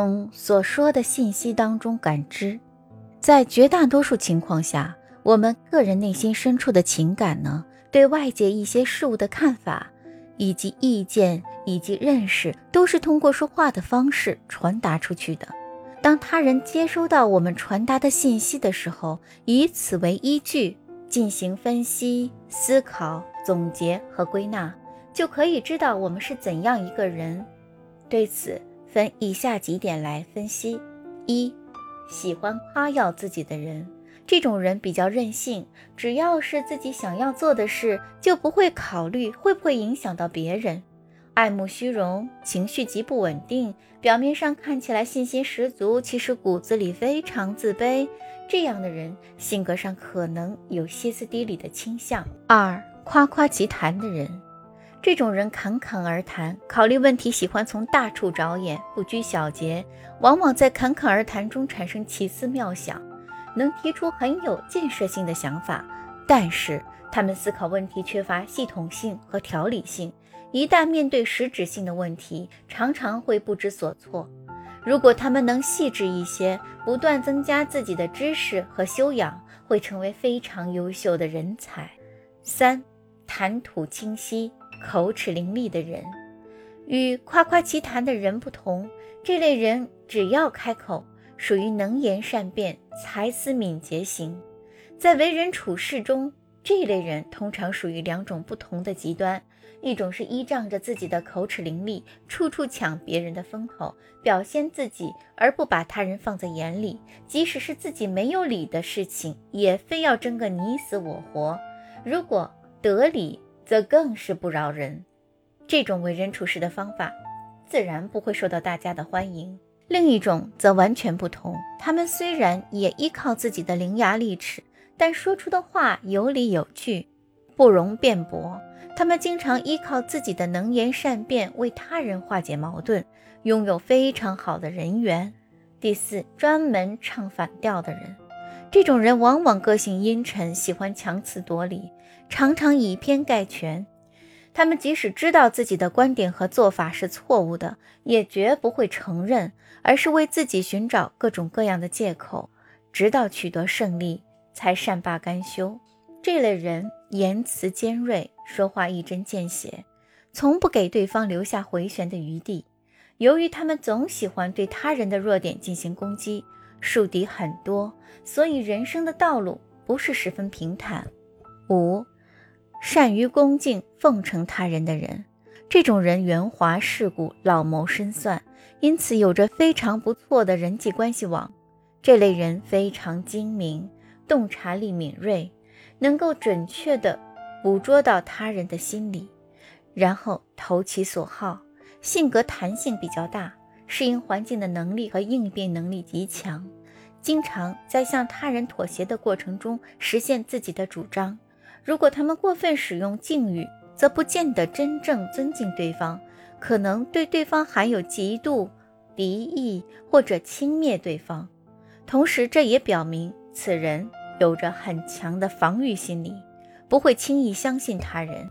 从所说的信息当中感知。在绝大多数情况下，我们个人内心深处的情感呢，对外界一些事物的看法，以及意见以及认识，都是通过说话的方式传达出去的。当他人接收到我们传达的信息的时候，以此为依据进行分析、思考、总结和归纳，就可以知道我们是怎样一个人。对此，分以下几点来分析：一。喜欢夸耀自己的人，这种人比较任性，只要是自己想要做的事，就不会考虑会不会影响到别人。爱慕虚荣，情绪极不稳定，表面上看起来信心十足，其实骨子里非常自卑。这样的人性格上可能有歇斯底里的倾向。二，夸夸其谈的人。这种人侃侃而谈，考虑问题喜欢从大处着眼，不拘小节，往往在侃侃而谈中产生奇思妙想，能提出很有建设性的想法。但是他们思考问题缺乏系统性和条理性，一旦面对实质性的问题，常常会不知所措。如果他们能细致一些，不断增加自己的知识和修养，会成为非常优秀的人才。三，谈吐清晰。口齿伶俐的人，与夸夸其谈的人不同。这类人只要开口，属于能言善辩、才思敏捷型。在为人处事中，这类人通常属于两种不同的极端：一种是依仗着自己的口齿伶俐，处处抢别人的风头，表现自己而不把他人放在眼里；即使是自己没有理的事情，也非要争个你死我活。如果得理，则更是不饶人，这种为人处事的方法，自然不会受到大家的欢迎。另一种则完全不同，他们虽然也依靠自己的伶牙俐齿，但说出的话有理有据，不容辩驳。他们经常依靠自己的能言善辩为他人化解矛盾，拥有非常好的人缘。第四，专门唱反调的人。这种人往往个性阴沉，喜欢强词夺理，常常以偏概全。他们即使知道自己的观点和做法是错误的，也绝不会承认，而是为自己寻找各种各样的借口，直到取得胜利才善罢甘休。这类人言辞尖锐，说话一针见血，从不给对方留下回旋的余地。由于他们总喜欢对他人的弱点进行攻击。树敌很多，所以人生的道路不是十分平坦。五，善于恭敬奉承他人的人，这种人圆滑世故，老谋深算，因此有着非常不错的人际关系网。这类人非常精明，洞察力敏锐，能够准确地捕捉到他人的心理，然后投其所好，性格弹性比较大。适应环境的能力和应变能力极强，经常在向他人妥协的过程中实现自己的主张。如果他们过分使用敬语，则不见得真正尊敬对方，可能对对方含有嫉妒、敌意或者轻蔑对方。同时，这也表明此人有着很强的防御心理，不会轻易相信他人。